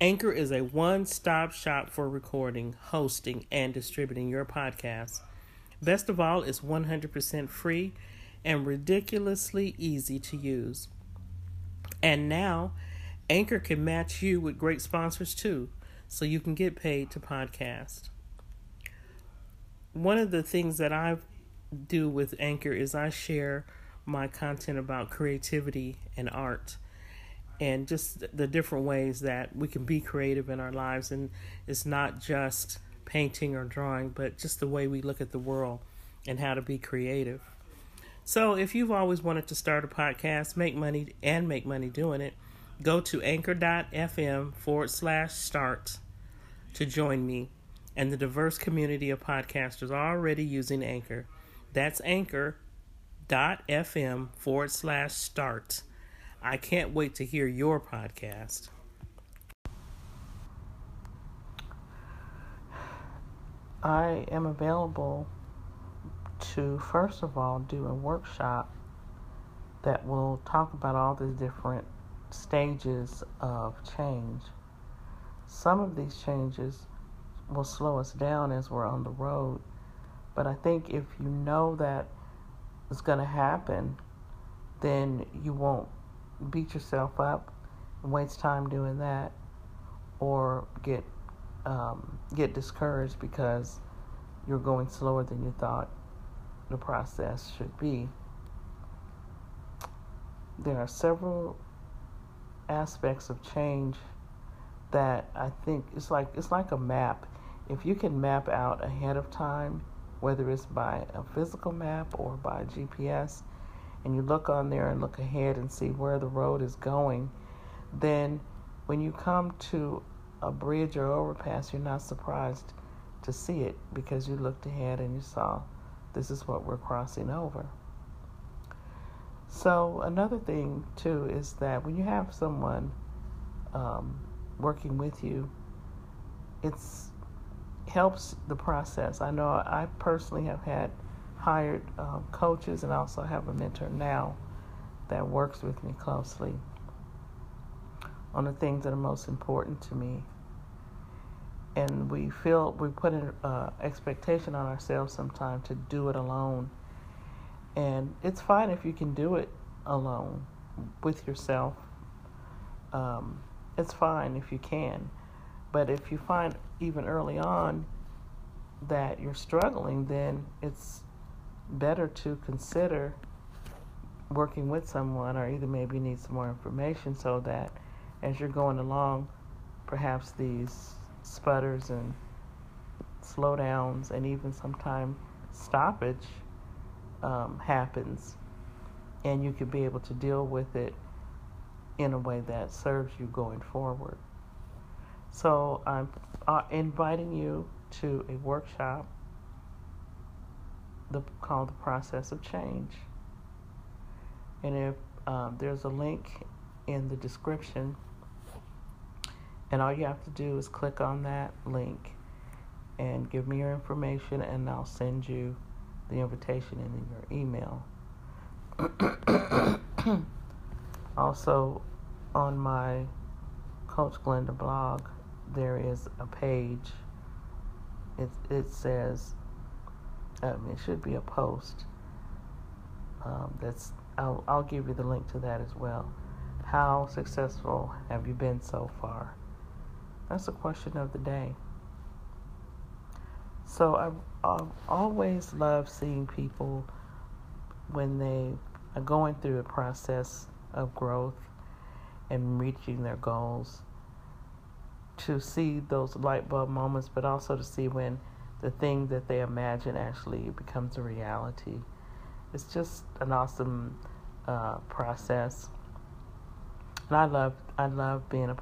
Anchor is a one stop shop for recording, hosting, and distributing your podcast. Best of all, it's 100% free and ridiculously easy to use. And now, Anchor can match you with great sponsors too, so you can get paid to podcast. One of the things that I do with Anchor is I share my content about creativity and art and just the different ways that we can be creative in our lives. And it's not just painting or drawing, but just the way we look at the world and how to be creative. So, if you've always wanted to start a podcast, make money, and make money doing it, go to anchor.fm forward slash start to join me and the diverse community of podcasters already using Anchor. That's anchor.fm forward slash start. I can't wait to hear your podcast. I am available to, first of all, do a workshop that will talk about all the different stages of change. Some of these changes will slow us down as we're on the road, but I think if you know that it's going to happen, then you won't beat yourself up and waste time doing that, or get um, get discouraged because you're going slower than you thought the process should be. There are several aspects of change that I think it's like it's like a map. If you can map out ahead of time, whether it's by a physical map or by GPS, and you look on there and look ahead and see where the road is going, then when you come to a bridge or overpass, you're not surprised to see it because you looked ahead and you saw this is what we're crossing over. So, another thing too is that when you have someone um, working with you, it's helps the process. I know I personally have had hired um, coaches and also have a mentor now that works with me closely on the things that are most important to me. And we feel we put an uh, expectation on ourselves sometimes to do it alone. And it's fine if you can do it alone with yourself. Um, it's fine if you can. But if you find even early on that you're struggling, then it's better to consider working with someone or either maybe you need some more information so that as you're going along perhaps these sputters and slowdowns and even sometimes stoppage um, happens. And you could be able to deal with it in a way that serves you going forward. So i'm uh, inviting you to a workshop the called the process of change. And if um, there's a link in the description, and all you have to do is click on that link and give me your information, and I'll send you the invitation in your email. also, on my Coach Glenda blog, there is a page. It it says um, it should be a post. Um, that's I'll I'll give you the link to that as well. How successful have you been so far? That's the question of the day. So I I've always loved seeing people when they are going through a process of growth and reaching their goals to see those light bulb moments, but also to see when the thing that they imagine actually becomes a reality. It's just an awesome uh, process, and I love I love being a